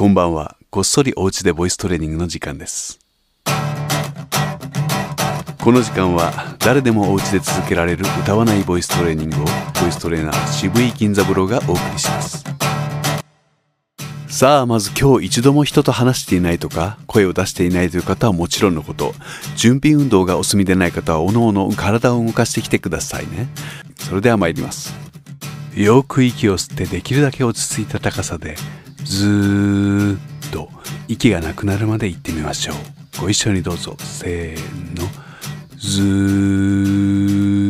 こんばんは。こっそりお家でボイストレーニングの時間です。この時間は誰でもお家で続けられる歌わないボイストレーニングをボイストレーナー渋井金三郎がお送りします。さあ、まず今日一度も人と話していないとか、声を出していないという方はもちろんのこと、準備運動がお済みでない方はおのおの体を動かしてきてくださいね。それでは参ります。よく息を吸ってできるだけ落ち着いた高さでずっと息がなくなるまで行ってみましょう。ご一緒にどうぞ。せーの。ずーっと。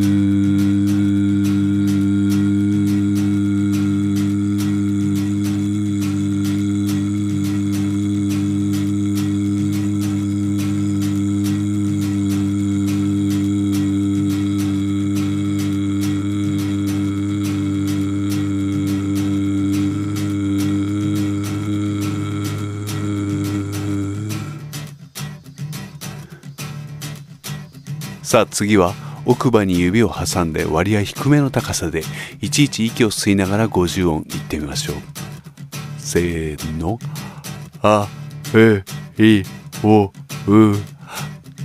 さあ次は奥歯に指を挟んで割合低めの高さでいちいち息を吸いながら50音いってみましょう。せーの。あえいおう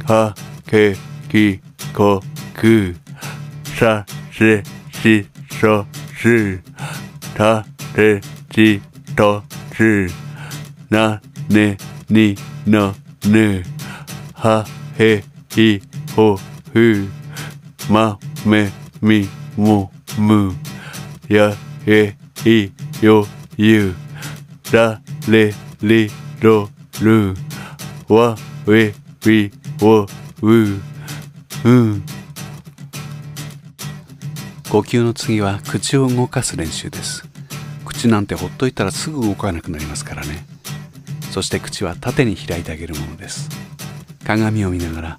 かけきこくさせしそすたてちとすなねにのぬはへいおうほふまめみもむやえいよゆられりろるわえびをううん呼吸の次は口を動かす練習です。口なんてほっといたらすぐ動かなくなりますからね。そして口は縦に開いてあげるものです。鏡を見ながら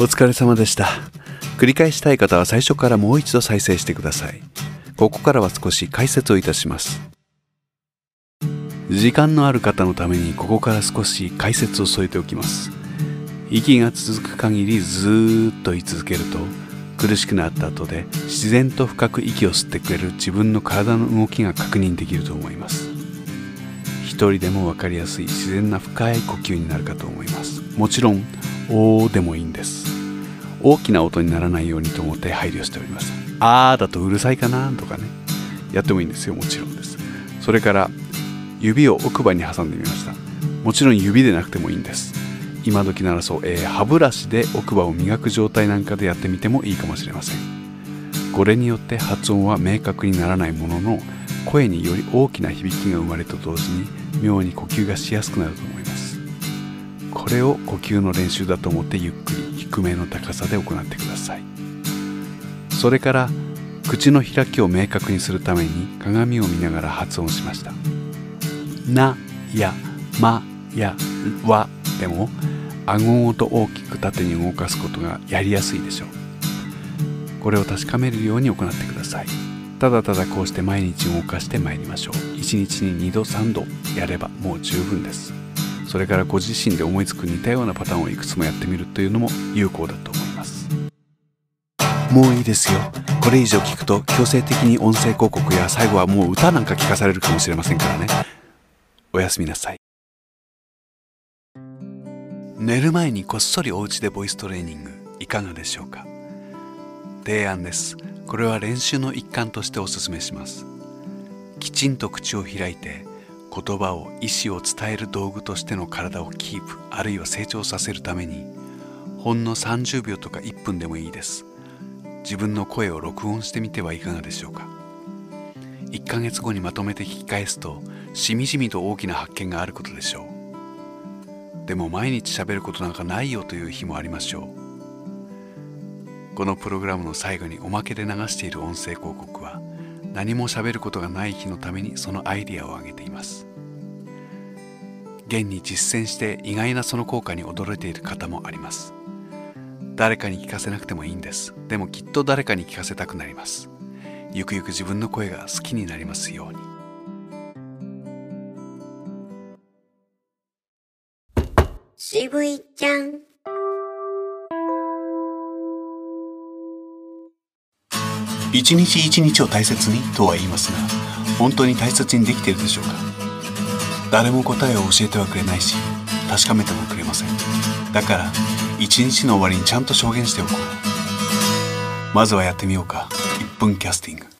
お疲れ様でした。繰り返したい方は最初からもう一度再生してください。ここからは少し解説をいたします。時間のある方のためにここから少し解説を添えておきます。息が続く限りずっと言い続けると苦しくなった後で自然と深く息を吸ってくれる自分の体の動きが確認できると思います。一人でも分かりやすい自然な深い呼吸になるかと思います。もちろん「おー」でもいいんです。大きな音にならないようにと思って配慮しております。あーだとうるさいかなとかね。やってもいいんですよもちろんです。それから指を奥歯に挟んでみました。もちろん指でなくてもいいんです。今時ならそう、えー、歯ブラシで奥歯を磨く状態なんかでやってみてもいいかもしれません。これによって発音は明確にならないものの声により大きな響きが生まれると同時に妙に呼吸がしやすくなると思います。これを呼吸の練習だと思ってゆっくり低めの高さで行ってください。それから口の開きを明確にするために鏡を見ながら発音しました。なやまやわでも顎ごと大きく縦に動かすことがやりやすいでしょう。これを確かめるように行ってください。ただただこうして毎日動かしてまいりましょう。1日に2度3度やればもう十分です。それからご自身で思いつく似たようなパターンをいくつもやってみるというのも有効だと思います。もういいですよ。これ以上聞くと強制的に音声広告や最後はもう歌なんか聞かされるかもしれませんからね。おやすみなさい。寝る前にこっそりお家でボイストレーニングいかがでしょうか？提案です。これは練習の一環としてお勧めします。きちんと口を開いて言葉を意思を伝える道具としての体をキープあるいは成長させるためにほんの30秒とか1分でもいいです。自分の声を録音してみてはいかがでしょうか。1ヶ月後にまとめて聞き返すとしみじみと大きな発見があることでしょう。でも毎日喋ることなんかないよという日もありましょう。このプログラムの最後におまけで流している音声広告は何も喋ることがない日のためにそのアイディアを挙げています。現に実践して意外なその効果に驚いている方もあります。誰かに聞かせなくてもいいんです。でもきっと誰かに聞かせたくなります。ゆくゆく自分の声が好きになりますように。渋いちゃん。一日一日を大切にとは言いますが本当に大切にできているでしょうか？誰も答えを教えてはくれないし確かめてもくれません。だから一日の終わりにちゃんと証言しておこう。まずはやってみようか。1分キャスティング。